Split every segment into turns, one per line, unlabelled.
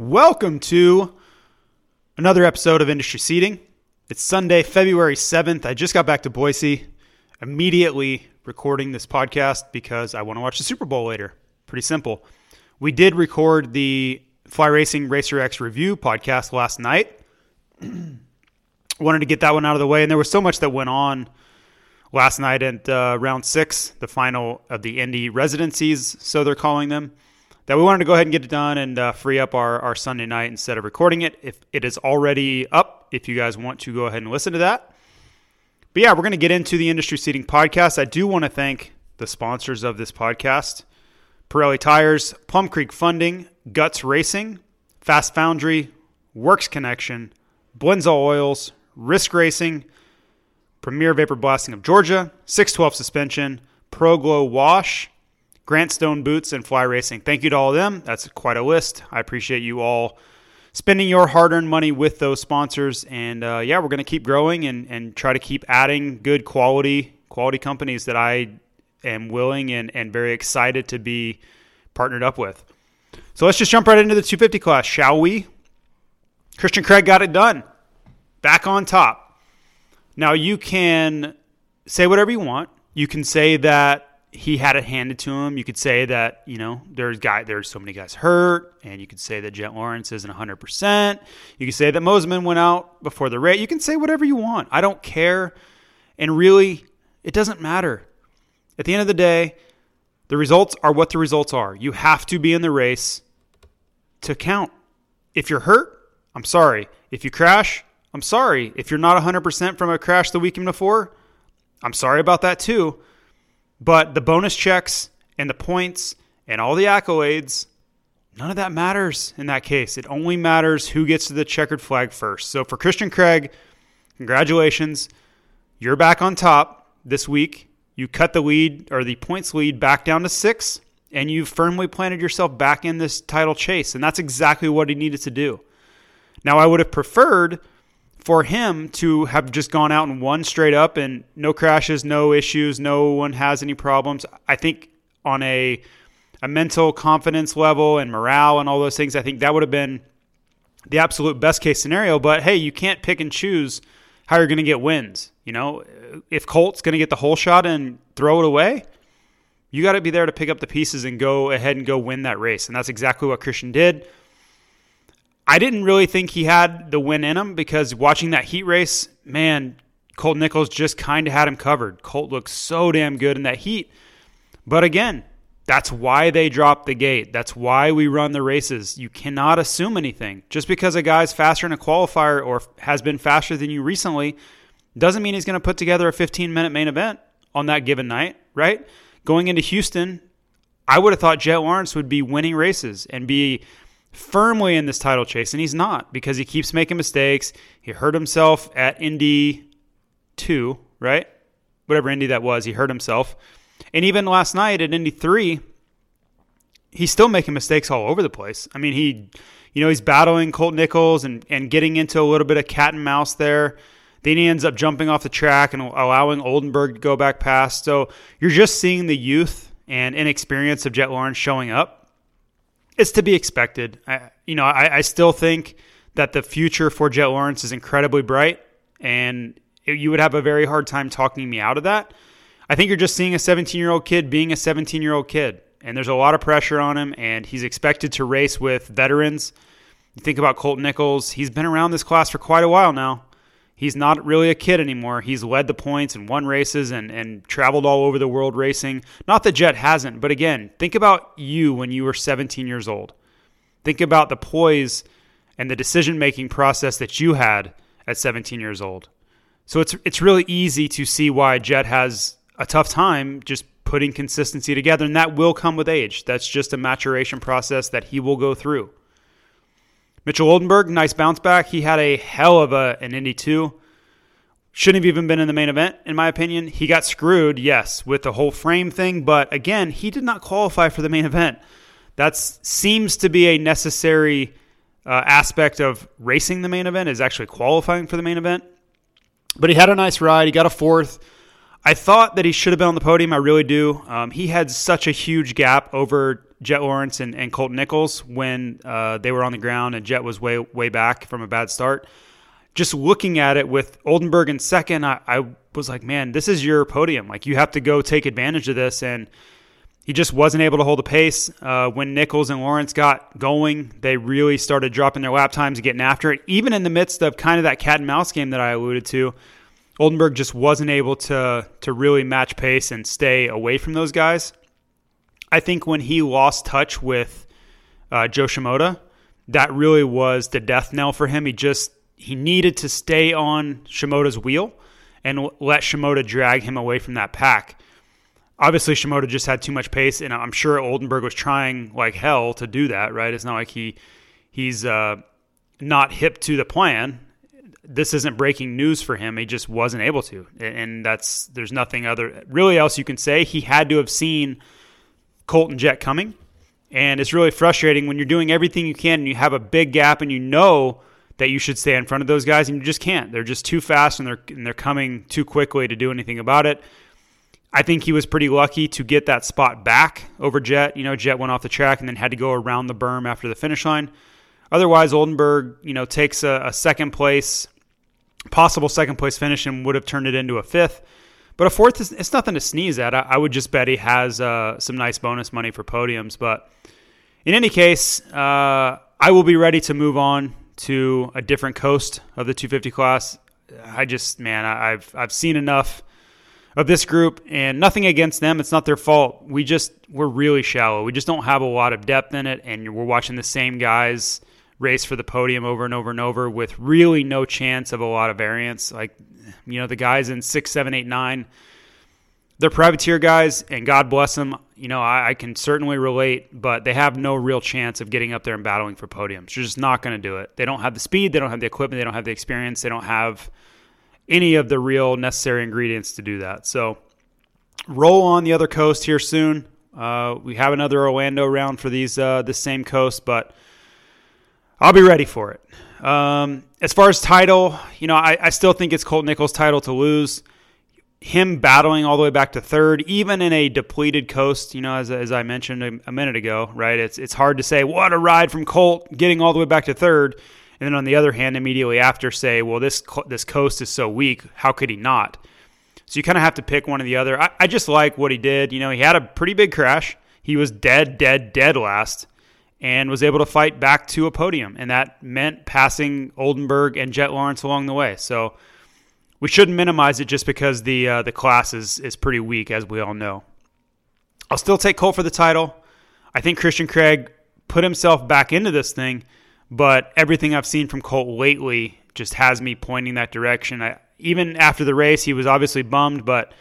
Welcome to another episode of Industry Seating. It's Sunday, February 7th. I just got back to Boise, immediately recording this podcast because I want to watch the Super Bowl later. Pretty simple. We did record the Fly Racing Racer X review podcast last night. Wanted to get that one out of the way, and there was so much that went on last night at uh, round six, the final of the Indy residencies, so they're calling them, that we wanted to go ahead and get it done and uh, free up our, our Sunday night instead of recording it. If it is already up, if you guys want to go ahead and listen to that. But yeah, we're going to get into the industry seating podcast. I do want to thank the sponsors of this podcast Pirelli Tires, Plum Creek Funding, Guts Racing, Fast Foundry, Works Connection, Blendzall Oils, Risk Racing, Premier Vapor Blasting of Georgia, 612 Suspension, Pro Glow Wash, Grant Stone Boots, and Fly Racing. Thank you to all of them. That's quite a list. I appreciate you all spending your hard earned money with those sponsors. And uh, yeah, we're going to keep growing and, and try to keep adding good quality quality companies that I am willing and, and very excited to be partnered up with. So let's just jump right into the 250 class, shall we? Christian Craig got it done. Back on top. Now you can say whatever you want. You can say that he had it handed to him. You could say that you know there's guy there's so many guys hurt, and you could say that Jett Lawrence isn't 100. percent You could say that Mosiman went out before the race. You can say whatever you want. I don't care, and really, it doesn't matter. At the end of the day, the results are what the results are. You have to be in the race to count. If you're hurt, I'm sorry. If you crash, I'm sorry. If you're not 100% from a crash the weekend before, I'm sorry about that too. But the bonus checks and the points and all the accolades, none of that matters in that case. It only matters who gets to the checkered flag first. So for Christian Craig, congratulations. You're back on top this week. You cut the lead or the points lead back down to six, and you've firmly planted yourself back in this title chase. And that's exactly what he needed to do. Now, I would have preferred for him to have just gone out and won straight up and no crashes, no issues, no one has any problems. I think on a a mental confidence level and morale and all those things, I think that would have been the absolute best case scenario. But hey, you can't pick and choose how you're going to get wins. You know, if Colt's going to get the whole shot and throw it away, you got to be there to pick up the pieces and go ahead and go win that race. And that's exactly what Christian did. I didn't really think he had the win in him because watching that heat race, man, Colt Nichols just kind of had him covered. Colt looked so damn good in that heat. But again, that's why they dropped the gate. That's why we run the races. You cannot assume anything. Just because a guy's faster in a qualifier or has been faster than you recently doesn't mean he's going to put together a 15 minute main event on that given night, right? Going into Houston, I would have thought Jett Lawrence would be winning races and be firmly in this title chase, and he's not because he keeps making mistakes. He hurt himself at Indy 2, right? Whatever Indy that was, he hurt himself. And even last night at Indy 3, he's still making mistakes all over the place. I mean, he, you know, he's battling Colt Nichols and, and getting into a little bit of cat and mouse there. Then he ends up jumping off the track and allowing Oldenburg to go back past. So you're just seeing the youth and inexperience of Jett Lawrence showing up. It's to be expected. I, you know, I, I still think that the future for Jett Lawrence is incredibly bright, and it, you would have a very hard time talking me out of that. I think you're just seeing a 17 year old kid being a 17 year old kid, and there's a lot of pressure on him, and he's expected to race with veterans. You think about Colt Nichols; he's been around this class for quite a while now. He's not really a kid anymore. He's led the points and won races and, and traveled all over the world racing. Not that Jett hasn't, but again, think about you when you were 17 years old. Think about the poise and the decision making process that you had at 17 years old. So it's it's really easy to see why Jett has a tough time just putting consistency together, and that will come with age. That's just a maturation process that he will go through. Mitchell Oldenburg, nice bounce back. He had a hell of a, an Indy 2. Shouldn't have even been in the main event, in my opinion. He got screwed, yes, with the whole frame thing, but again, he did not qualify for the main event. That seems to be a necessary uh, aspect of racing the main event, is actually qualifying for the main event. But he had a nice ride. He got a fourth. I thought that he should have been on the podium. I really do. Um, he had such a huge gap over Jett Lawrence and, and Colton Nichols when uh, they were on the ground and Jett was way way back from a bad start. Just looking at it with Oldenburg in second, I, I was like, man, this is your podium. Like you have to go take advantage of this, and he just wasn't able to hold the pace. Uh, when Nichols and Lawrence got going, they really started dropping their lap times and getting after it. Even in the midst of kind of that cat and mouse game that I alluded to, Oldenburg just wasn't able to to really match pace and stay away from those guys. I think when he lost touch with uh, Jo Shimoda, that really was the death knell for him. He just he needed to stay on Shimoda's wheel and let Shimoda drag him away from that pack. Obviously, Shimoda just had too much pace, and I'm sure Oldenburg was trying like hell to do that. Right? It's not like he he's uh, not hip to the plan. This isn't breaking news for him. He just wasn't able to, and that's there's nothing other really else you can say. He had to have seen Colton Jett coming. And it's really frustrating when you're doing everything you can and you have a big gap and you know that you should stay in front of those guys and you just can't. They're just too fast and they're and they're coming too quickly to do anything about it. I think he was pretty lucky to get that spot back over Jett. You know, Jett went off the track and then had to go around the berm after the finish line. Otherwise, Oldenburg, you know, takes a, a second place, possible second place finish and would have turned it into a fifth. But a fourth is it's nothing to sneeze at. I, I would just bet he has uh, some nice bonus money for podiums. But in any case, uh, I will be ready to move on to a different coast of the 250 class. I just man, I've I've seen enough of this group and nothing against them. It's not their fault. We just we're really shallow. We just don't have a lot of depth in it, and we're watching the same guys race for the podium over and over and over with really no chance of a lot of variance. Like you know, the guys in six, seven, eight, nine, they're privateer guys, and God bless them. You know, I, I can certainly relate, but they have no real chance of getting up there and battling for podiums. They're just not going to do it. They don't have the speed, they don't have the equipment, they don't have the experience, they don't have any of the real necessary ingredients to do that. So, roll on the other coast here soon. Uh, we have another Orlando round for these uh, the same coast, but I'll be ready for it. Um, as far as title, you know, I, I still think it's Colt Nichols' title to lose. Him battling all the way back to third, even in a depleted coast, you know, as, as I mentioned a, a minute ago, right? It's it's hard to say what a ride from Colt getting all the way back to third, and then on the other hand, immediately after say, well, this this coast is so weak, how could he not? So you kind of have to pick one or the other. I, I just like what he did. You know, he had a pretty big crash. He was dead, dead, dead last and was able to fight back to a podium. And that meant passing Oldenburg and Jett Lawrence along the way. So we shouldn't minimize it just because the uh, the class is, is pretty weak, as we all know. I'll still take Colt for the title. I think Christian Craig put himself back into this thing, but everything I've seen from Colt lately just has me pointing that direction. I, even after the race, he was obviously bummed, but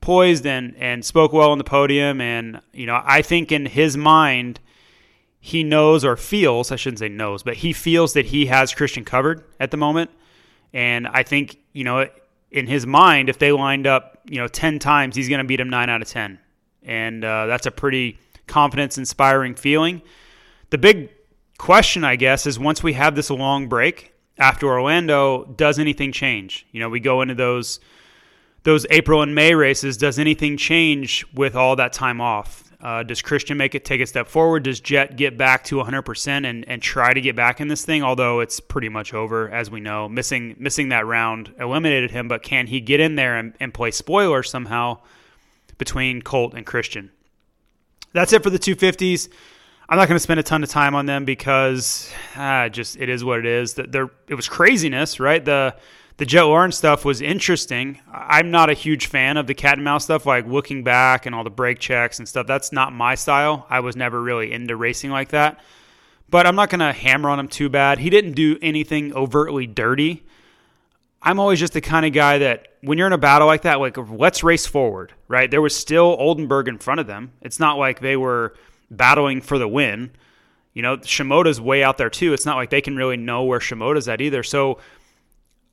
poised and, and spoke well on the podium. And, you know, I think in his mind – he knows or feels, I shouldn't say knows, but he feels that he has Christian covered at the moment. And I think, you know, in his mind, if they lined up, you know, 10 times, he's going to beat him 9 out of 10. And uh, that's a pretty confidence inspiring feeling. The big question, I guess, is once we have this long break after Orlando, does anything change? You know, we go into those those April and May races. Does anything change with all that time off? Uh, does Christian make it take a step forward? Does Jett get back to 100% and, and try to get back in this thing? Although it's pretty much over, as we know. Missing missing that round eliminated him, but can he get in there and, and play spoiler somehow between Colt and Christian? That's it for the 250s. I'm not going to spend a ton of time on them because ah, just it is what it is. That there, it was craziness, right? The the Jett Lawrence stuff was interesting. I'm not a huge fan of the cat and mouse stuff, like looking back and all the brake checks and stuff. That's not my style. I was never really into racing like that. But I'm not going to hammer on him too bad. He didn't do anything overtly dirty. I'm always just the kind of guy that when you're in a battle like that, like let's race forward, right? There was still Oldenburg in front of them. It's not like they were battling for the win. You know, Shimoda's way out there too. It's not like they can really know where Shimoda's at either. So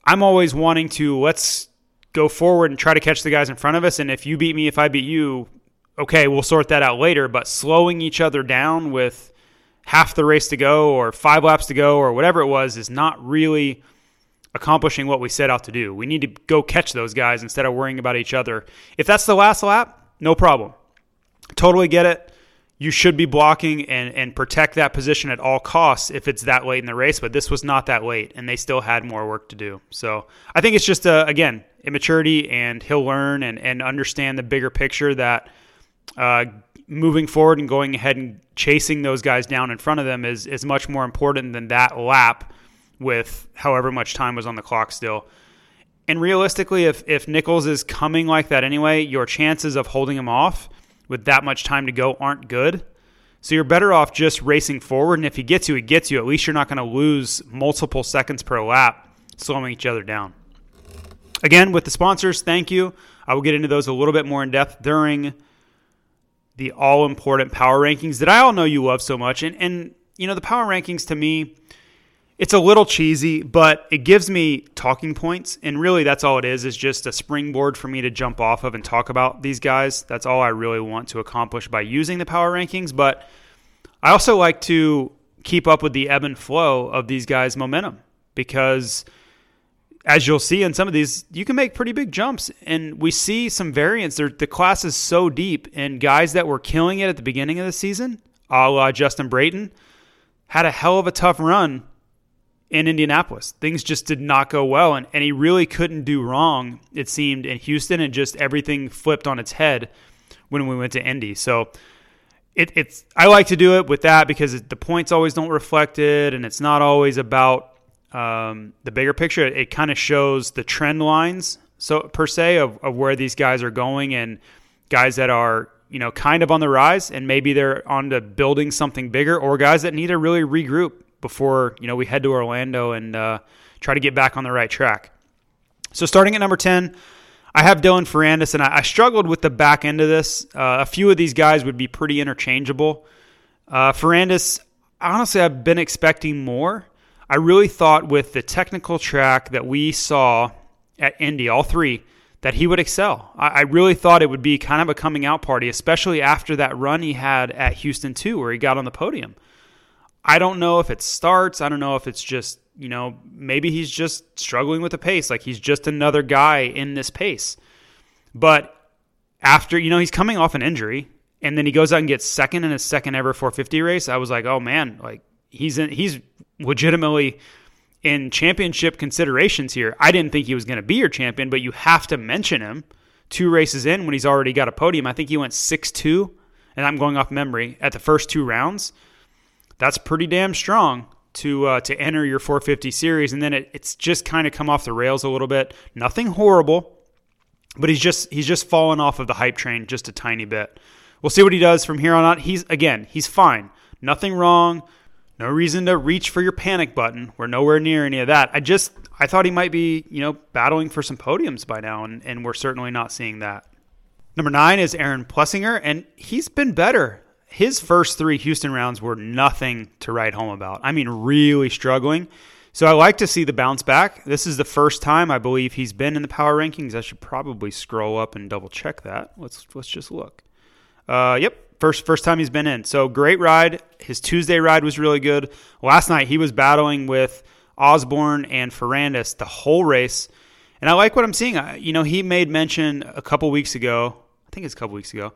I'm always wanting to let's go forward and try to catch the guys in front of us. And if you beat me, if I beat you, okay, we'll sort that out later. But slowing each other down with half the race to go or five laps to go or whatever it was is not really accomplishing what we set out to do. We need to go catch those guys instead of worrying about each other. If that's the last lap, no problem. Totally get it you should be blocking and, and protect that position at all costs if it's that late in the race. But this was not that late, and they still had more work to do. So I think it's just, a, again, immaturity, and he'll learn and, and understand the bigger picture that uh, moving forward and going ahead and chasing those guys down in front of them is, is much more important than that lap with however much time was on the clock still. And realistically, if, if Nichols is coming like that anyway, your chances of holding him off – with that much time to go aren't good. So you're better off just racing forward. And if he gets you, he gets you. At least you're not going to lose multiple seconds per lap slowing each other down. Again, with the sponsors, thank you. I will get into those a little bit more in depth during the all important power rankings that I all know you love so much. And, and you know, the power rankings to me, it's a little cheesy, but it gives me talking points. And really, that's all it is, is just a springboard for me to jump off of and talk about these guys. That's all I really want to accomplish by using the power rankings. But I also like to keep up with the ebb and flow of these guys' momentum because as you'll see in some of these, you can make pretty big jumps. And we see some variance. The class is so deep, and guys that were killing it at the beginning of the season, a la Justin Brayton, had a hell of a tough run in Indianapolis. Things just did not go well, and, and he really couldn't do wrong, it seemed, in Houston, and just everything flipped on its head when we went to Indy. So it, it's I like to do it with that because it, the points always don't reflect it, and it's not always about um, the bigger picture. It, it kind of shows the trend lines, so per se, of, of where these guys are going, and guys that are you know kind of on the rise, and maybe they're on to building something bigger, or guys that need to really regroup before you know we head to Orlando and uh, try to get back on the right track. So starting at number ten, I have Dylan Ferrandis, and I, I struggled with the back end of this. Uh, a few of these guys would be pretty interchangeable. Uh, Ferrandis, honestly, I've been expecting more. I really thought with the technical track that we saw at Indy, all three, that he would excel. I, I really thought it would be kind of a coming out party, especially after that run he had at Houston too, where he got on the podium. I don't know if it starts. I don't know if it's just, you know, maybe he's just struggling with the pace. Like he's just another guy in this pace. But after, you know, he's coming off an injury and then he goes out and gets second in his second ever 450 race. I was like, oh man, like he's in, he's legitimately in championship considerations here. I didn't think he was going to be your champion, but you have to mention him two races in when he's already got a podium. I think he went 6 2, and I'm going off memory, at the first two rounds that's pretty damn strong to uh, to enter your 450 series, and then it, it's just kind of come off the rails a little bit. Nothing horrible, but he's just he's just fallen off of the hype train just a tiny bit. We'll see what he does from here on out. He's again, he's fine. Nothing wrong. No reason to reach for your panic button. We're nowhere near any of that. I just I thought he might be, you know, battling for some podiums by now, and, and we're certainly not seeing that. Number nine is Aaron Plessinger, and he's been better his first three Houston rounds were nothing to write home about. I mean, really struggling. So I like to see the bounce back. This is the first time I believe he's been in the power rankings. I should probably scroll up and double check that. Let's let's just look. Uh, yep, first first time he's been in. So great ride. His Tuesday ride was really good. Last night he was battling with Osborne and Ferrandis the whole race, and I like what I'm seeing. You know, he made mention a couple weeks ago. I think it's a couple weeks ago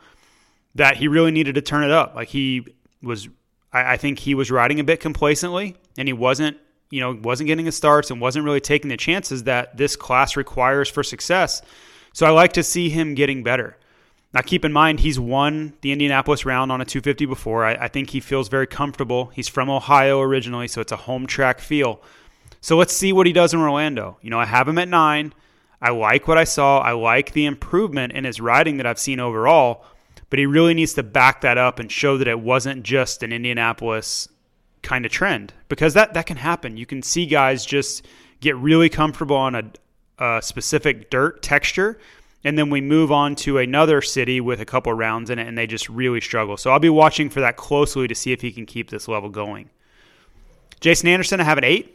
that he really needed to turn it up. Like he was, I, I think he was riding a bit complacently, and he wasn't, you know, wasn't getting the starts and wasn't really taking the chances that this class requires for success. So I like to see him getting better. Now, keep in mind, he's won the Indianapolis round on a 250 before. I, I think he feels very comfortable. He's from Ohio originally, so it's a home track feel. So let's see what he does in Orlando. You know, I have him at nine. I like what I saw. I like the improvement in his riding that I've seen overall, but he really needs to back that up and show that it wasn't just an Indianapolis kind of trend because that that can happen. You can see guys just get really comfortable on a, a specific dirt texture and then we move on to another city with a couple rounds in it and they just really struggle. So I'll be watching for that closely to see if he can keep this level going. Jason Anderson, I have an 8.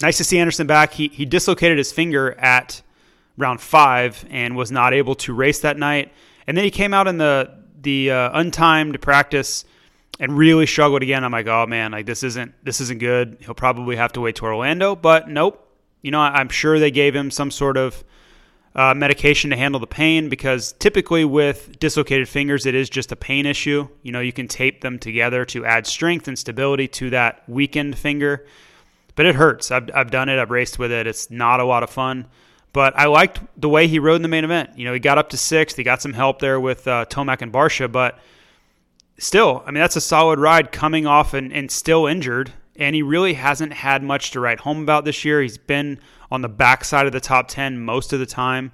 Nice to see Anderson back. He he dislocated his finger at round 5 and was not able to race that night. And then he came out in the the uh, untimed practice and really struggled again. I'm like, oh man, like this isn't this isn't good. He'll probably have to wait to Orlando, but nope. You know, I'm sure they gave him some sort of uh, medication to handle the pain because typically with dislocated fingers, it is just a pain issue. You know, you can tape them together to add strength and stability to that weakened finger, but it hurts. I've, I've done it. I've raced with it. It's not a lot of fun. But I liked the way he rode in the main event. You know, he got up to sixth. He got some help there with uh, Tomac and Barcia, but still, I mean, that's a solid ride coming off and, and still injured. And he really hasn't had much to write home about this year. He's been on the backside of the top 10 most of the time.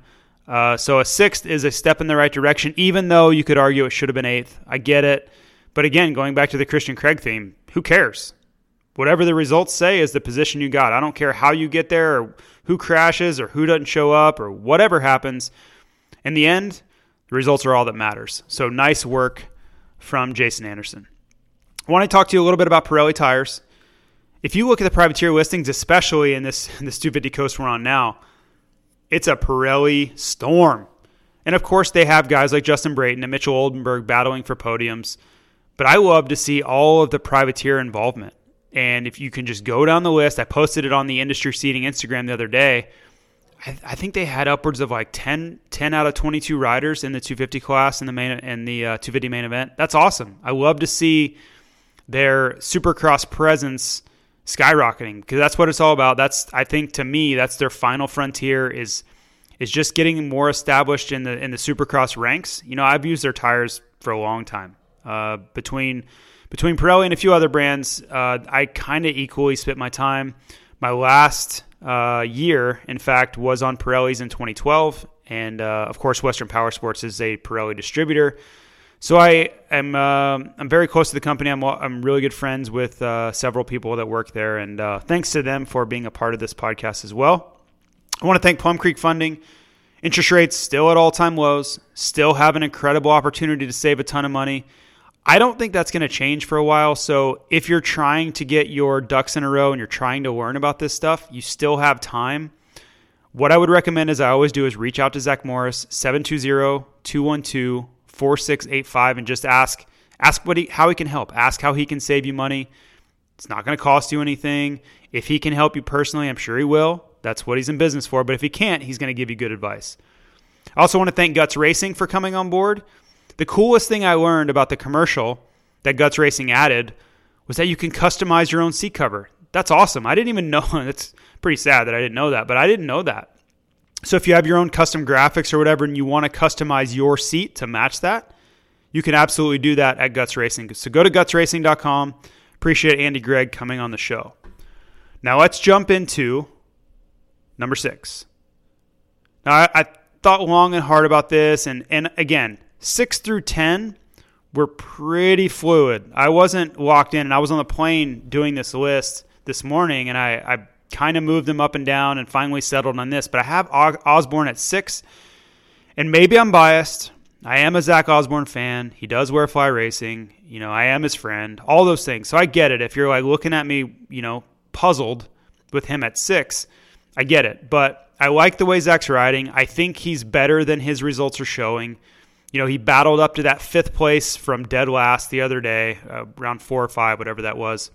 Uh, so a sixth is a step in the right direction, even though you could argue it should have been eighth. I get it. But again, going back to the Christian Craig theme, who cares? Whatever the results say is the position you got. I don't care how you get there or who crashes or who doesn't show up or whatever happens. In the end, the results are all that matters. So nice work from Jason Anderson. I want to talk to you a little bit about Pirelli tires. If you look at the privateer listings, especially in this in this 250 coast we're on now, it's a Pirelli storm. And of course, they have guys like Justin Brayton and Mitchell Oldenburg battling for podiums. But I love to see all of the privateer involvement. And if you can just go down the list, I posted it on the industry seating Instagram the other day. I, I think they had upwards of like 10, 10, out of 22 riders in the 250 class in the main in the uh, 250 main event. That's awesome. I love to see their supercross presence skyrocketing because that's what it's all about. That's I think to me that's their final frontier is is just getting more established in the in the supercross ranks. You know, I've used their tires for a long time. Uh, between between Pirelli and a few other brands, uh, I kind of equally split my time. My last uh, year, in fact, was on Pirelli's in 2012, and uh, of course, Western Power Sports is a Pirelli distributor. So I am uh, I'm very close to the company. I'm I'm really good friends with uh, several people that work there, and uh, thanks to them for being a part of this podcast as well. I want to thank Plum Creek Funding. Interest rates still at all time lows. Still have an incredible opportunity to save a ton of money. I don't think that's going to change for a while. So if you're trying to get your ducks in a row and you're trying to learn about this stuff, you still have time. What I would recommend, as I always do, is reach out to Zach Morris, 720 212 4685 and just ask ask what he, how he can help. Ask how he can save you money. It's not going to cost you anything. If he can help you personally, I'm sure he will. That's what he's in business for. But if he can't, he's going to give you good advice. I also want to thank Guts Racing for coming on board. The coolest thing I learned about the commercial that Guts Racing added was that you can customize your own seat cover. That's awesome. I didn't even know. It's pretty sad that I didn't know that, but I didn't know that. So if you have your own custom graphics or whatever and you want to customize your seat to match that, you can absolutely do that at Guts Racing. So go to gutsracing.com. Appreciate Andy Gregg coming on the show. Now let's jump into number six. Now I, I thought long and hard about this, and and again, six through ten were pretty fluid. I wasn't locked in, and I was on the plane doing this list this morning, and I, I kind of moved them up and down and finally settled on this. But I have Osborne at six, and maybe I'm biased. I am a Zach Osborne fan. He does wear fly racing. You know, I am his friend. All those things. So I get it. If you're like looking at me, you know, puzzled with him at six, I get it. But I like the way Zach's riding. I think he's better than his results are showing. You know, he battled up to that fifth place from dead last the other day, uh, around four or five, whatever that was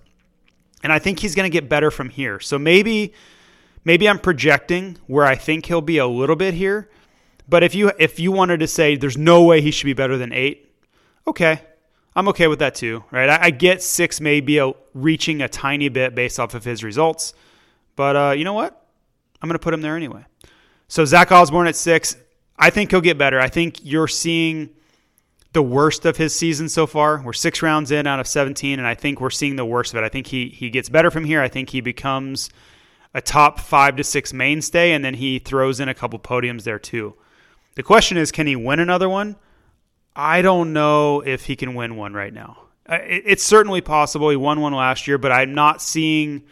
and I think he's going to get better from here. So maybe maybe I'm projecting where I think he'll be a little bit here. But if you if you wanted to say there's no way he should be better than eight, okay, I'm okay with that too, right? I, I get six maybe a, reaching a tiny bit based off of his results, but uh, you know what? I'm going to put him there anyway. So Zach Osborne at six, I think he'll get better. I think you're seeing the worst of his season so far. We're six rounds in out of 17, and I think we're seeing the worst of it. I think he he gets better from here. I think he becomes a top five to six mainstay, and then he throws in a couple podiums there too. The question is, can he win another one? I don't know if he can win one right now. It's certainly possible. He won one last year, but I'm not seeing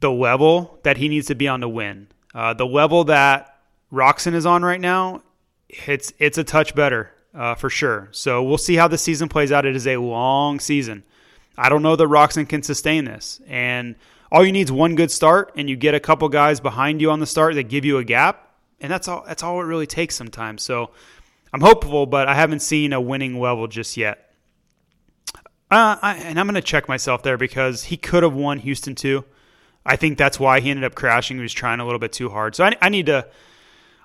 the level that he needs to be on to win. Uh, the level that Roczen is on right now, it's it's a touch better uh, for sure. So we'll see how the season plays out. It is a long season. I don't know that Roczen can sustain this, and all you need is one good start, and you get a couple guys behind you on the start that give you a gap, and that's all. That's all it really takes sometimes. So I'm hopeful, but I haven't seen a winning level just yet. Uh, I, and I'm going to check myself there because he could have won Houston too. I think that's why he ended up crashing. He was trying a little bit too hard. So I, I need to,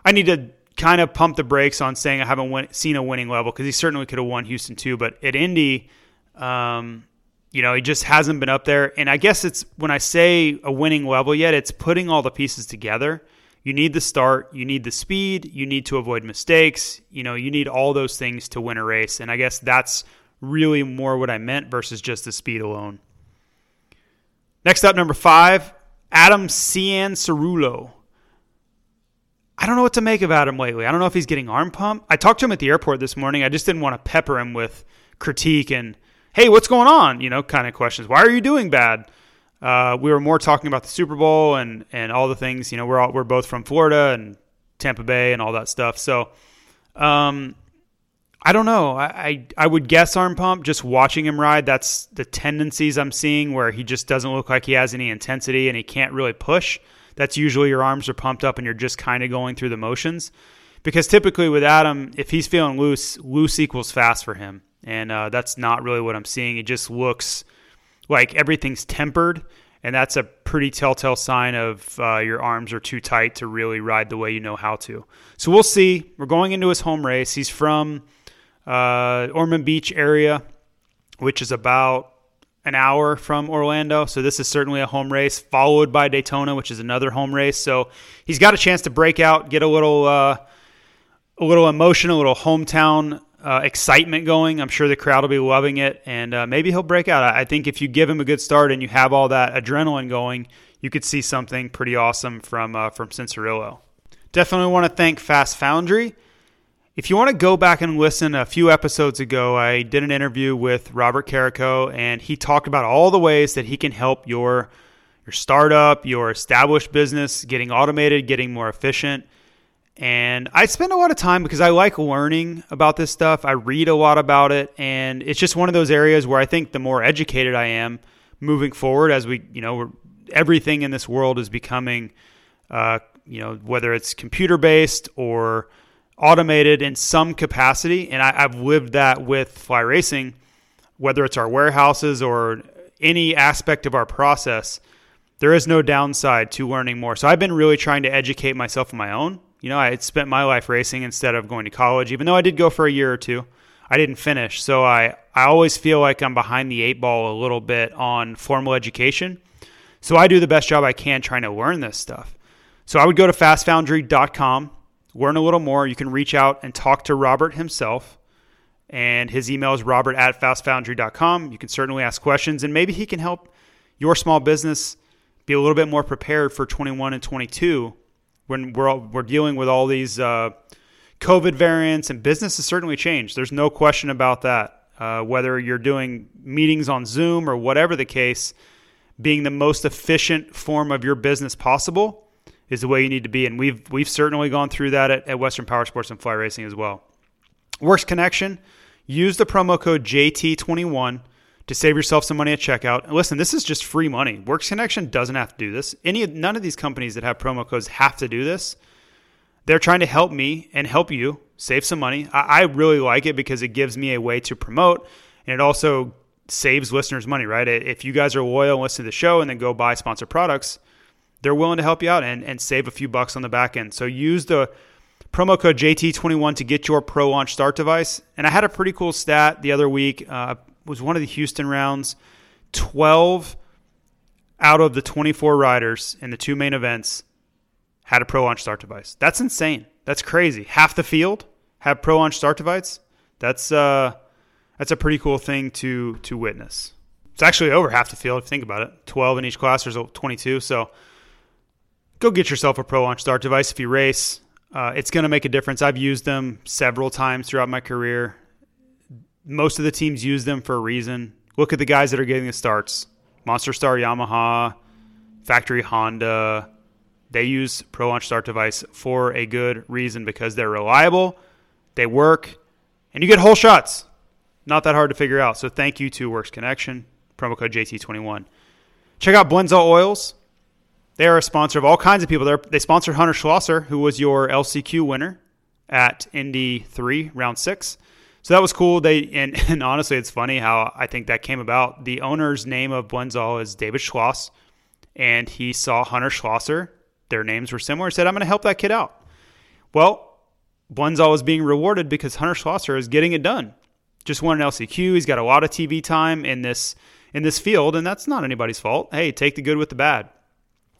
I need to kind of pump the brakes on saying I haven't win, seen a winning level because he certainly could have won Houston too. But at Indy, um, you know, he just hasn't been up there. And I guess it's when I say a winning level yet, it's putting all the pieces together. You need the start, you need the speed, you need to avoid mistakes. You know, you need all those things to win a race. And I guess that's really more what I meant versus just the speed alone. Next up, number five, Adam Cianciarulo. I don't know what to make of Adam lately. I don't know if he's getting arm pump. I talked to him at the airport this morning. I just didn't want to pepper him with critique and, hey, what's going on? You know, kind of questions. Why are you doing bad? Uh, we were more talking about the Super Bowl and, and all the things. You know, we're all, we're both from Florida and Tampa Bay and all that stuff. So, um, I don't know. I, I, I would guess arm pump just watching him ride. That's the tendencies I'm seeing where he just doesn't look like he has any intensity and he can't really push that's usually your arms are pumped up and you're just kind of going through the motions. Because typically with Adam, if he's feeling loose, loose equals fast for him. And uh, that's not really what I'm seeing. It just looks like everything's tempered. And that's a pretty telltale sign of uh, your arms are too tight to really ride the way you know how to. So we'll see. We're going into his home race. He's from uh, Ormond Beach area, which is about an hour from Orlando. So this is certainly a home race, followed by Daytona, which is another home race. So he's got a chance to break out, get a little, uh, a little emotion, a little hometown uh, excitement going. I'm sure the crowd will be loving it, and uh, maybe he'll break out. I think if you give him a good start and you have all that adrenaline going, you could see something pretty awesome from uh, from Cianciarulo. Definitely want to thank Fast Foundry. If you want to go back and listen, a few episodes ago, I did an interview with Robert Carrico, and he talked about all the ways that he can help your your startup, your established business getting automated, getting more efficient. And I spend a lot of time because I like learning about this stuff. I read a lot about it, and it's just one of those areas where I think the more educated I am moving forward, as we, you know, everything in this world is becoming, uh, you know, whether it's computer based or automated in some capacity. And I, have lived that with fly racing, whether it's our warehouses or any aspect of our process. There is no downside to learning more. So I've been really trying to educate myself on my own. You know, I had spent my life racing instead of going to college, even though I did go for a year or two. I didn't finish. So I, I always feel like I'm behind the eight ball a little bit on formal education. So I do the best job I can trying to learn this stuff. So I would go to fastfoundry.com learn a little more, you can reach out and talk to Robert himself. And his email is robert at fastfoundry.com. You can certainly ask questions, and maybe he can help your small business be a little bit more prepared for 21 and 22 when we're, all, we're dealing with all these uh, COVID variants and business has certainly changed. There's no question about that. Uh, whether you're doing meetings on Zoom or whatever the case, being the most efficient form of your business possible is the way you need to be. And we've we've certainly gone through that at, at Western Power Sports and Fly Racing as well. Works Connection. Use the promo code JT21 to save yourself some money at checkout. And listen, this is just free money. Works Connection doesn't have to do this. Any none of these companies that have promo codes have to do this. They're trying to help me and help you save some money. I, I really like it because it gives me a way to promote, and it also saves listeners money. Right? If you guys are loyal and listen to the show and then go buy sponsored products, they're willing to help you out and, and save a few bucks on the back end. So use the promo code JT21 to get your pro launch start device. And I had a pretty cool stat the other week. Uh, was one of the Houston rounds. 12 out of the 24 riders in the two main events had a pro launch start device. That's insane. That's crazy. Half the field have pro launch start device. That's uh, that's a pretty cool thing to to witness. It's actually over half the field if you think about it. 12 in each class. There's 22. So go get yourself a Pro Launch Start device if you race. Uh, it's going to make a difference. I've used them several times throughout my career. Most of the teams use them for a reason. Look at the guys that are getting the starts Monster Star Yamaha, Factory Honda. They use Pro Launch Start device for a good reason because they're reliable, they work, and you get whole shots. Not that hard to figure out. So thank you to Works Connection, promo code JT21. Check out Blendzall Oils. They are a sponsor of all kinds of people. They're, they sponsored Hunter Schlosser, who was your LCQ winner at Indy 3, round 6. So that was cool. They and, and honestly, it's funny how I think that came about. The owner's name of Blendzall is David Schloss, and he saw Hunter Schlosser. Their names were similar. Said, "I'm going to help that kid out." Well, Blendzall is being rewarded because Hunter Schlosser is getting it done. Just won an LCQ. He's got a lot of TV time in this in this field, and that's not anybody's fault. Hey, take the good with the bad.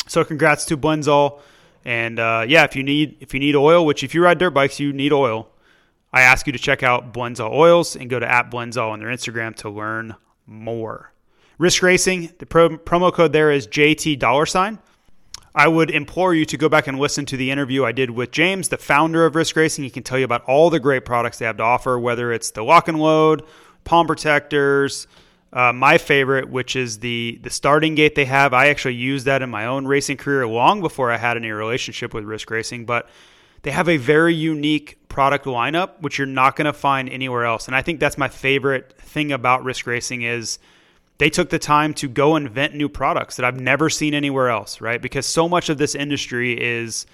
So congrats to Blendzall. And uh, yeah, if you need if you need oil, which if you ride dirt bikes, you need oil. I ask you to check out Blendzall Oils and go to at Blendzall on their Instagram to learn more. Risk Racing, the pro- promo code there is JT dollar sign. I would implore you to go back and listen to the interview I did with James, the founder of Risk Racing. He can tell you about all the great products they have to offer, whether it's the lock and load, palm protectors, uh, my favorite, which is the the starting gate they have. I actually used that in my own racing career long before I had any relationship with Risk Racing, but they have a very unique product lineup which you're not going to find anywhere else. And I think that's my favorite thing about Risk Racing is they took the time to go invent new products that I've never seen anywhere else, right? Because so much of this industry is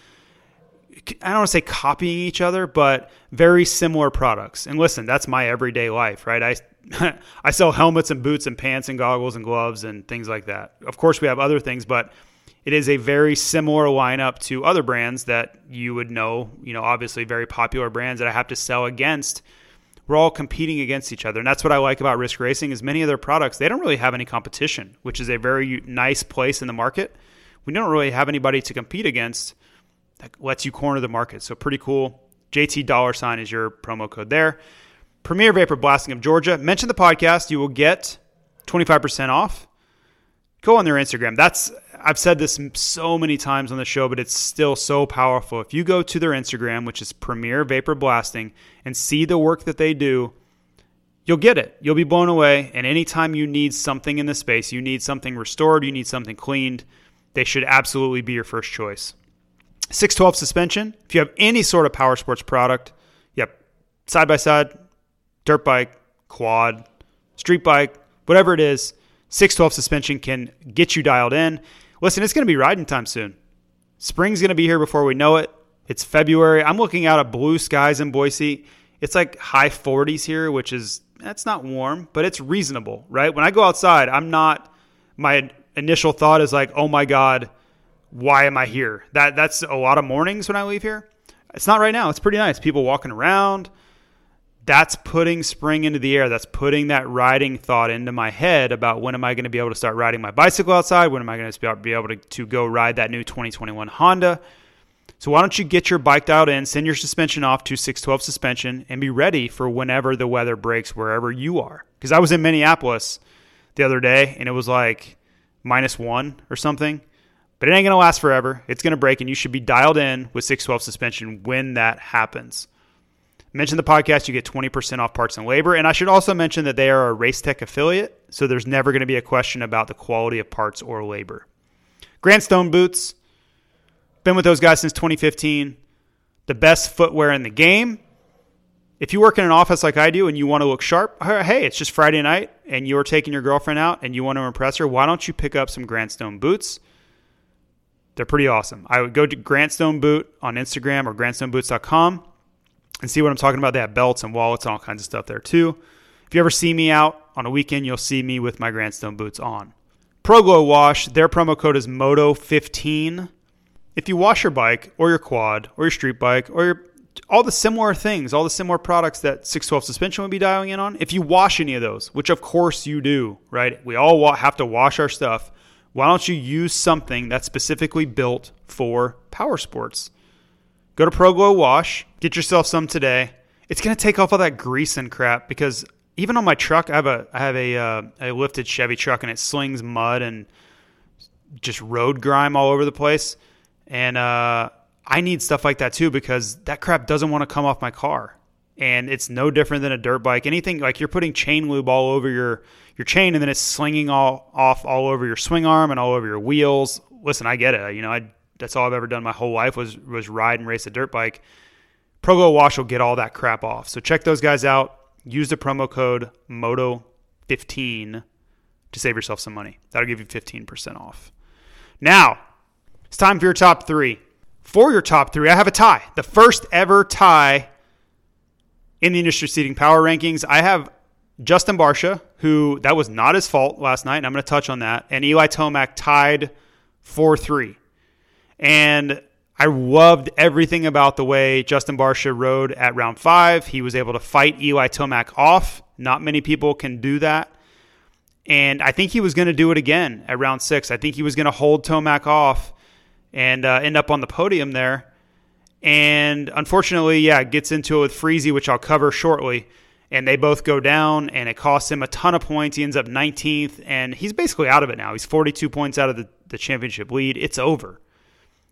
I don't want to say copying each other, but very similar products. And listen, that's my everyday life, right? I I sell helmets and boots and pants and goggles and gloves and things like that. Of course, we have other things, but it is a very similar lineup to other brands that you would know, you know, obviously very popular brands that I have to sell against. We're all competing against each other. And that's what I like about Risk Racing is many of their products, they don't really have any competition, which is a very nice place in the market. We don't really have anybody to compete against that lets you corner the market. So pretty cool. JT dollar sign is your promo code there. Premier Vapor Blasting of Georgia. Mention the podcast. You will get 25% off. Go on their Instagram. That's I've said this so many times on the show, but it's still so powerful. If you go to their Instagram, which is Premier Vapor Blasting, and see the work that they do, you'll get it. You'll be blown away. And anytime you need something in the space, you need something restored, you need something cleaned, they should absolutely be your first choice. 612 suspension. If you have any sort of power sports product, yep, side by side, dirt bike, quad, street bike, whatever it is, 612 suspension can get you dialed in. Listen, it's going to be riding time soon. Spring's going to be here before we know it. It's February. I'm looking out at blue skies in Boise. It's like high 40s here, which is that's not warm, but it's reasonable, right? When I go outside, I'm not my initial thought is like, "Oh my god, why am I here?" That that's a lot of mornings when I leave here. It's not right now. It's pretty nice. People walking around that's putting spring into the air. That's putting that riding thought into my head about when am I going to be able to start riding my bicycle outside? When am I going to be able to, to go ride that new 2021 Honda? So why don't you get your bike dialed in, send your suspension off to 612 suspension, and be ready for whenever the weather breaks wherever you are. Because I was in Minneapolis the other day and it was like minus one or something. But it ain't going to last forever. It's going to break, and you should be dialed in with 612 suspension when that happens. Mention the podcast, you get 20% off parts and labor. And I should also mention that they are a Racetech affiliate, so there's never going to be a question about the quality of parts or labor. Grant Stone Boots, been with those guys since 2015. The best footwear in the game. If you work in an office like I do and you want to look sharp, hey, it's just Friday night and you're taking your girlfriend out and you want to impress her, why don't you pick up some Grant Stone boots? They're pretty awesome. I would go to Grant Stone Boot on Instagram or grantstoneboots.com and see what I'm talking about. They have belts and wallets and all kinds of stuff there too. If you ever see me out on a weekend, you'll see me with my Grant Stone boots on. ProGlow Wash, their promo code is MOTO15. If you wash your bike or your quad or your street bike or your, all the similar things, all the similar products that 612 suspension would be dialing in on, if you wash any of those, which of course you do, right? We all have to wash our stuff. Why don't you use something that's specifically built for power sports? Go to ProGlow Wash, get yourself some today. It's going to take off all that grease and crap because even on my truck, I have a I have a uh, a lifted Chevy truck and it slings mud and just road grime all over the place. And uh, I need stuff like that too because that crap doesn't want to come off my car. And it's no different than a dirt bike. Anything like you're putting chain lube all over your your chain and then it's slinging all off all over your swing arm and all over your wheels. Listen, I get it. You know, I that's all I've ever done my whole life was was ride and race a dirt bike. ProGlow Wash will get all that crap off. So check those guys out. Use the promo code MOTO15 to save yourself some money. That'll give you 15% off. Now, it's time for your top three. For your top three, I have a tie. The first ever tie in the industry seating power rankings. I have Justin Barcia, who that was not his fault last night, and I'm going to touch on that. And Eli Tomac tied 4 3. And I loved everything about the way Justin Barcia rode at round five. He was able to fight Eli Tomac off. Not many people can do that. And I think he was going to do it again at round six. I think he was going to hold Tomac off and uh, end up on the podium there. And unfortunately, yeah, gets into it with Friese, which I'll cover shortly. And they both go down, and it costs him a ton of points. He ends up 19th, and he's basically out of it now. He's 42 points out of the, the championship lead. It's over.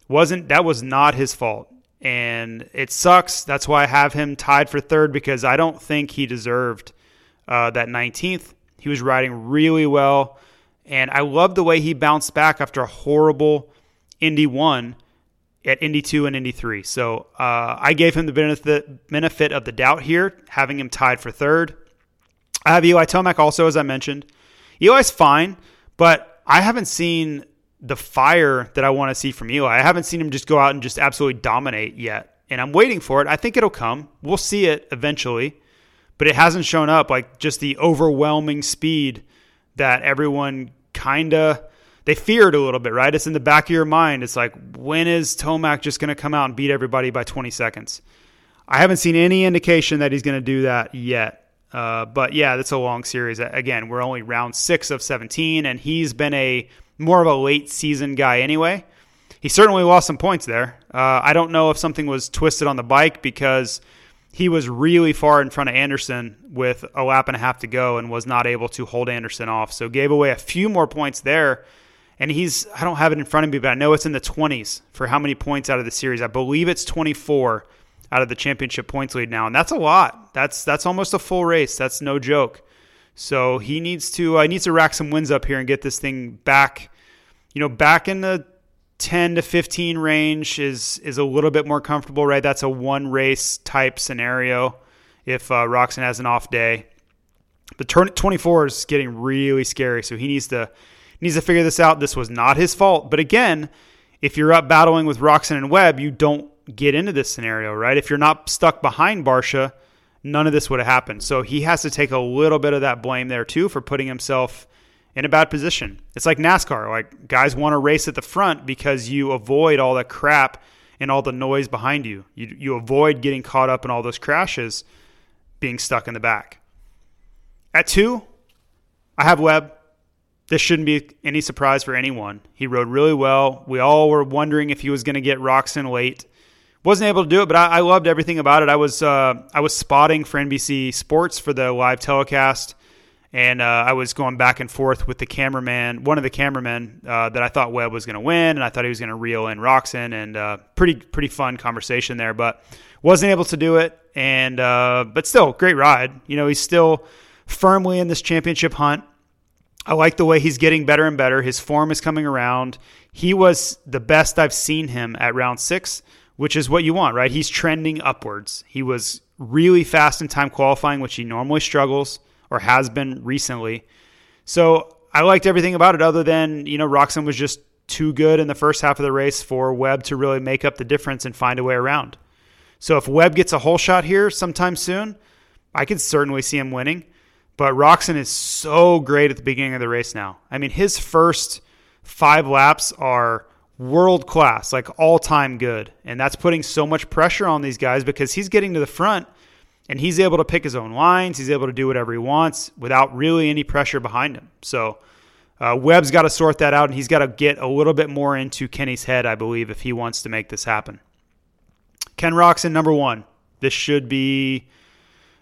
Wasn't that was not his fault, and it sucks. That's why I have him tied for third because I don't think he deserved uh, that 19th. He was riding really well, and I love the way he bounced back after a horrible Indy one at Indy two and Indy three. So uh, I gave him the benefit benefit of the doubt here, having him tied for third. I have Eli Tomac also, as I mentioned. Eli's fine, but I haven't seen the fire that I want to see from Eli. I haven't seen him just go out and just absolutely dominate yet. And I'm waiting for it. I think it'll come. We'll see it eventually but it hasn't shown up like just the overwhelming speed that everyone kind of they feared a little bit, right? It's in the back of your mind. It's like when is Tomac just going to come out and beat everybody by 20 seconds? I haven't seen any indication that he's going to do that yet. Uh, but yeah, that's a long series. Again, we're only round six of 17, and he's been a more of a late season guy anyway. He certainly lost some points there. Uh, I don't know if something was twisted on the bike because he was really far in front of Anderson with a lap and a half to go and was not able to hold Anderson off. So gave away a few more points there. And he's, I don't have it in front of me, but I know it's in the 20s for how many points out of the series. I believe it's 24 out of the championship points lead now. And that's a lot. That's, that's almost a full race. That's no joke. So he needs to, uh, needs to rack some wins up here and get this thing back, you know, back in the 10 to 15 range is is a little bit more comfortable, right? That's a one race type scenario if uh, Roczen has an off day. But 24 is getting really scary, so he needs to needs to figure this out. This was not his fault, but again, if you're up battling with Roczen and Webb, you don't get into this scenario, right? If you're not stuck behind Barcia, none of this would have happened. So he has to take a little bit of that blame there too for putting himself in a bad position. It's like NASCAR. Like guys want to race at the front because you avoid all the crap and all the noise behind you. You you avoid getting caught up in all those crashes, being stuck in the back. At two, I have Webb. This shouldn't be any surprise for anyone. He rode really well. We all were wondering if he was going to get Roczen late. Wasn't able to do it, but I, I loved everything about it. I was uh, I was spotting for NBC Sports for the live telecast and uh, I was going back and forth with the cameraman, one of the cameramen uh, that I thought Webb was going to win, and I thought he was going to reel in Roczen, and uh, pretty pretty fun conversation there, but wasn't able to do it, and uh, but still great ride. You know, he's still firmly in this championship hunt. I like the way he's getting better and better. His form is coming around. He was the best I've seen him at round six, which is what you want, right? He's trending upwards. He was really fast in time qualifying, which he normally struggles or has been recently. So I liked everything about it other than, you know, Roczen was just too good in the first half of the race for Webb to really make up the difference and find a way around. So if Webb gets a holeshot here sometime soon, I could certainly see him winning. But Roczen is so great at the beginning of the race now. I mean, his first five laps are world class, like all time good. And that's putting so much pressure on these guys because he's getting to the front and he's able to pick his own lines. He's able to do whatever he wants without really any pressure behind him. So uh, Webb's got to sort that out, and he's got to get a little bit more into Kenny's head, I believe, if he wants to make this happen. Ken Roczen, number one. This should be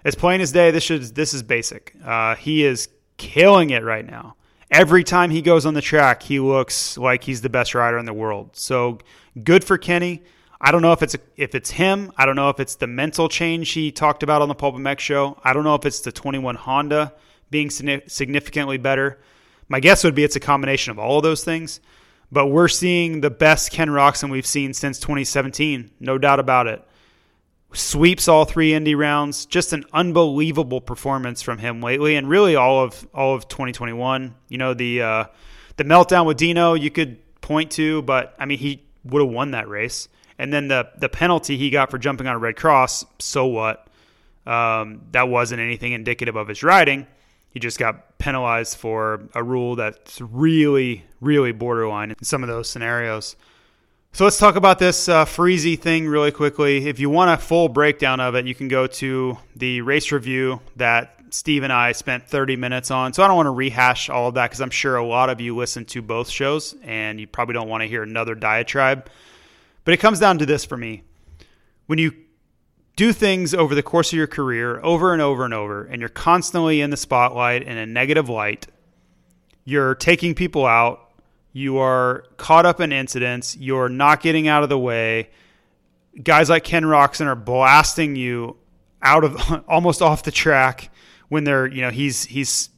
as plain as day. This should this is basic. Uh, he is killing it right now. every time he goes on the track, he looks like he's the best rider in the world. So good for Kenny. I don't know if it's if it's him. I don't know if it's the mental change he talked about on the Pulp MX show. I don't know if it's the 21 Honda being significantly better. My guess would be it's a combination of all of those things. But we're seeing the best Ken Roczen we've seen since 2017, no doubt about it. Sweeps all three Indy rounds, just an unbelievable performance from him lately, and really all of all of 2021. You know the uh, the meltdown with Dino you could point to, but I mean he would have won that race. And then the the penalty he got for jumping on a red cross, so what? Um, that wasn't anything indicative of his riding. He just got penalized for a rule that's really, really borderline in some of those scenarios. So let's talk about this uh, Friese thing really quickly. If you want a full breakdown of it, you can go to the race review that Steve and I spent 30 minutes on. So I don't want to rehash all of that because I'm sure a lot of you listen to both shows and you probably don't want to hear another diatribe. But it comes down to this for me. When you do things over the course of your career over and over and over, and you're constantly in the spotlight in a negative light, you're taking people out, you are caught up in incidents, you're not getting out of the way. Guys like Ken Roczen are blasting you out of almost off the track when they're, you know, he's he's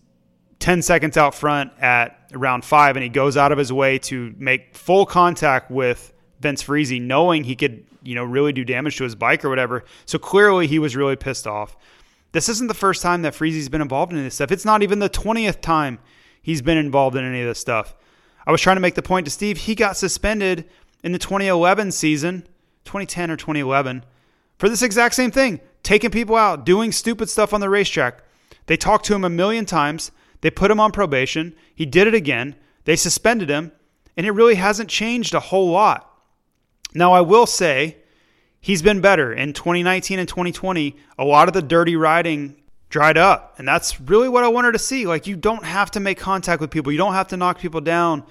10 seconds out front at round five and he goes out of his way to make full contact with Vince Friese, knowing he could, you know, really do damage to his bike or whatever. So clearly he was really pissed off. This isn't the first time that Friese's been involved in this stuff. It's not even the 20th time he's been involved in any of this stuff. I was trying to make the point to Steve, he got suspended in the 2011 season, 2010 or 2011, for this exact same thing taking people out, doing stupid stuff on the racetrack. They talked to him a million times. They put him on probation. He did it again. They suspended him. And it really hasn't changed a whole lot. Now, I will say he's been better. In 2019 and 2020, a lot of the dirty riding dried up. And that's really what I wanted to see. Like, you don't have to make contact with people, you don't have to knock people down.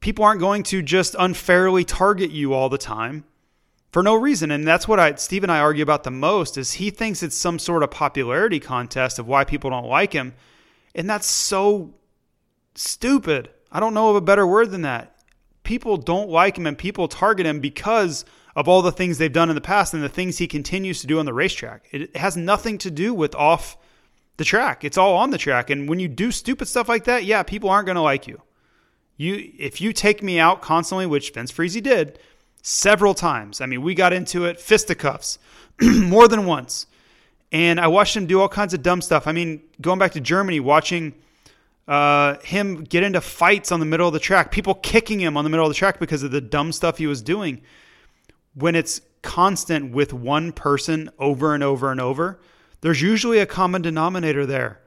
People aren't going to just unfairly target you all the time for no reason. And that's what I, Steve and I argue about the most is he thinks it's some sort of popularity contest of why people don't like him. And that's so stupid. I don't know of a better word than that people don't like him and people target him because of all the things they've done in the past and the things he continues to do on the racetrack. It has nothing to do with off the track. It's all on the track. And when you do stupid stuff like that, yeah, people aren't going to like you. You if you take me out constantly, which Vince Friese did several times. I mean, we got into it fisticuffs more than once. And I watched him do all kinds of dumb stuff. I mean, going back to Germany, watching uh, him get into fights on the middle of the track, people kicking him on the middle of the track because of the dumb stuff he was doing. When it's constant with one person over and over and over, there's usually a common denominator there.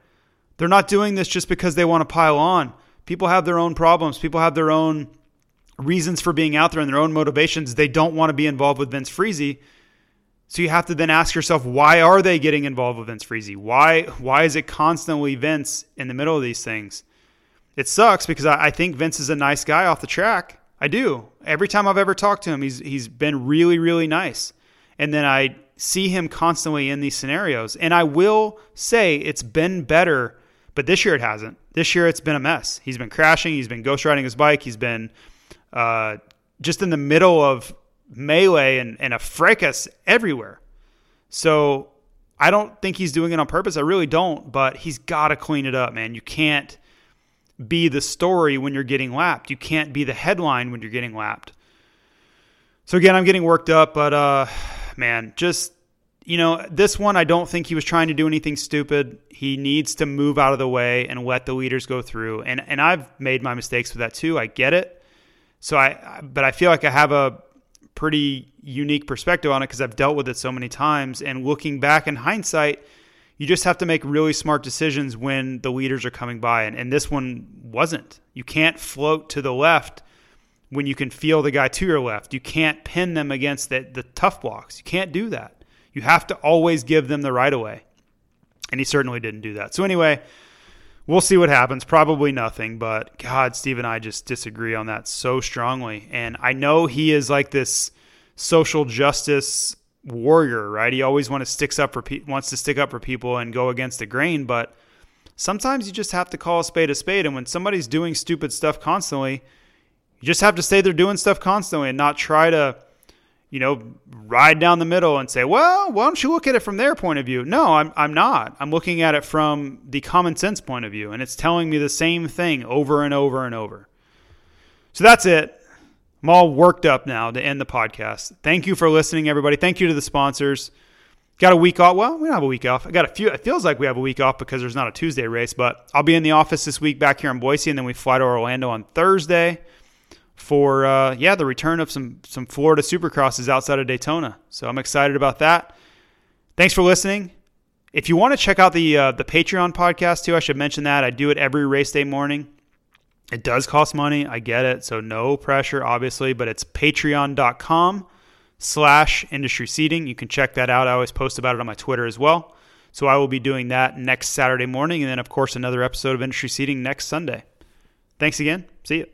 They're not doing this just because they want to pile on. People have their own problems, people have their own reasons for being out there and their own motivations. They don't want to be involved with Vince Friese. So you have to then ask yourself, why are they getting involved with Vince Friese? Why why is it constantly Vince in the middle of these things? It sucks because I, I think Vince is a nice guy off the track. I do. Every time I've ever talked to him, he's he's been really, really nice. And then I see him constantly in these scenarios. And I will say it's been better, but this year it hasn't. This year it's been a mess. He's been crashing, he's been ghost riding his bike, he's been uh, just in the middle of melee and, and a fracas everywhere. So I don't think he's doing it on purpose. I really don't, but he's got to clean it up, man. You can't be the story when you're getting lapped. You can't be the headline when you're getting lapped. So again, I'm getting worked up, but uh man, just you know, this one I don't think he was trying to do anything stupid. He needs to move out of the way and let the leaders go through. And and I've made my mistakes with that too. I get it. So I but I feel like I have a pretty unique perspective on it because I've dealt with it so many times. And looking back in hindsight, you just have to make really smart decisions when the leaders are coming by. And, and this one wasn't. You can't float to the left when you can feel the guy to your left. You can't pin them against the, the Tuff Blox. You can't do that. You have to always give them the right of way. And he certainly didn't do that. So, anyway, we'll see what happens. Probably nothing, but God, Steve and I just disagree on that so strongly. And I know he is like this social justice warrior, right? He always wants to sticks up for pe- wants to stick up for people and go against the grain, but sometimes you just have to call a spade a spade. And when somebody's doing stupid stuff constantly, you just have to say they're doing stuff constantly and not try to, you know, ride down the middle and say, well, why don't you look at it from their point of view? No, I'm, I'm not. I'm looking at it from the common sense point of view, and it's telling me the same thing over and over and over. So that's it. I'm all worked up now to end the podcast. Thank you for listening, everybody. Thank you to the sponsors. Got a week off. Well, we don't have a week off. I got a few. It feels like we have a week off because there's not a Tuesday race, but I'll be in the office this week back here in Boise, and then we fly to Orlando on Thursday for uh, yeah the return of some some Florida Supercrosses outside of Daytona. So I'm excited about that. Thanks for listening. If you want to check out the uh, the Patreon podcast too, I should mention that I do it every race day morning. It does cost money. I get it. So no pressure, obviously, but it's patreon.com slash industry seating. You can check that out. I always post about it on my Twitter as well. So I will be doing that next Saturday morning. And then, of course, another episode of Industry Seating next Sunday. Thanks again. See you.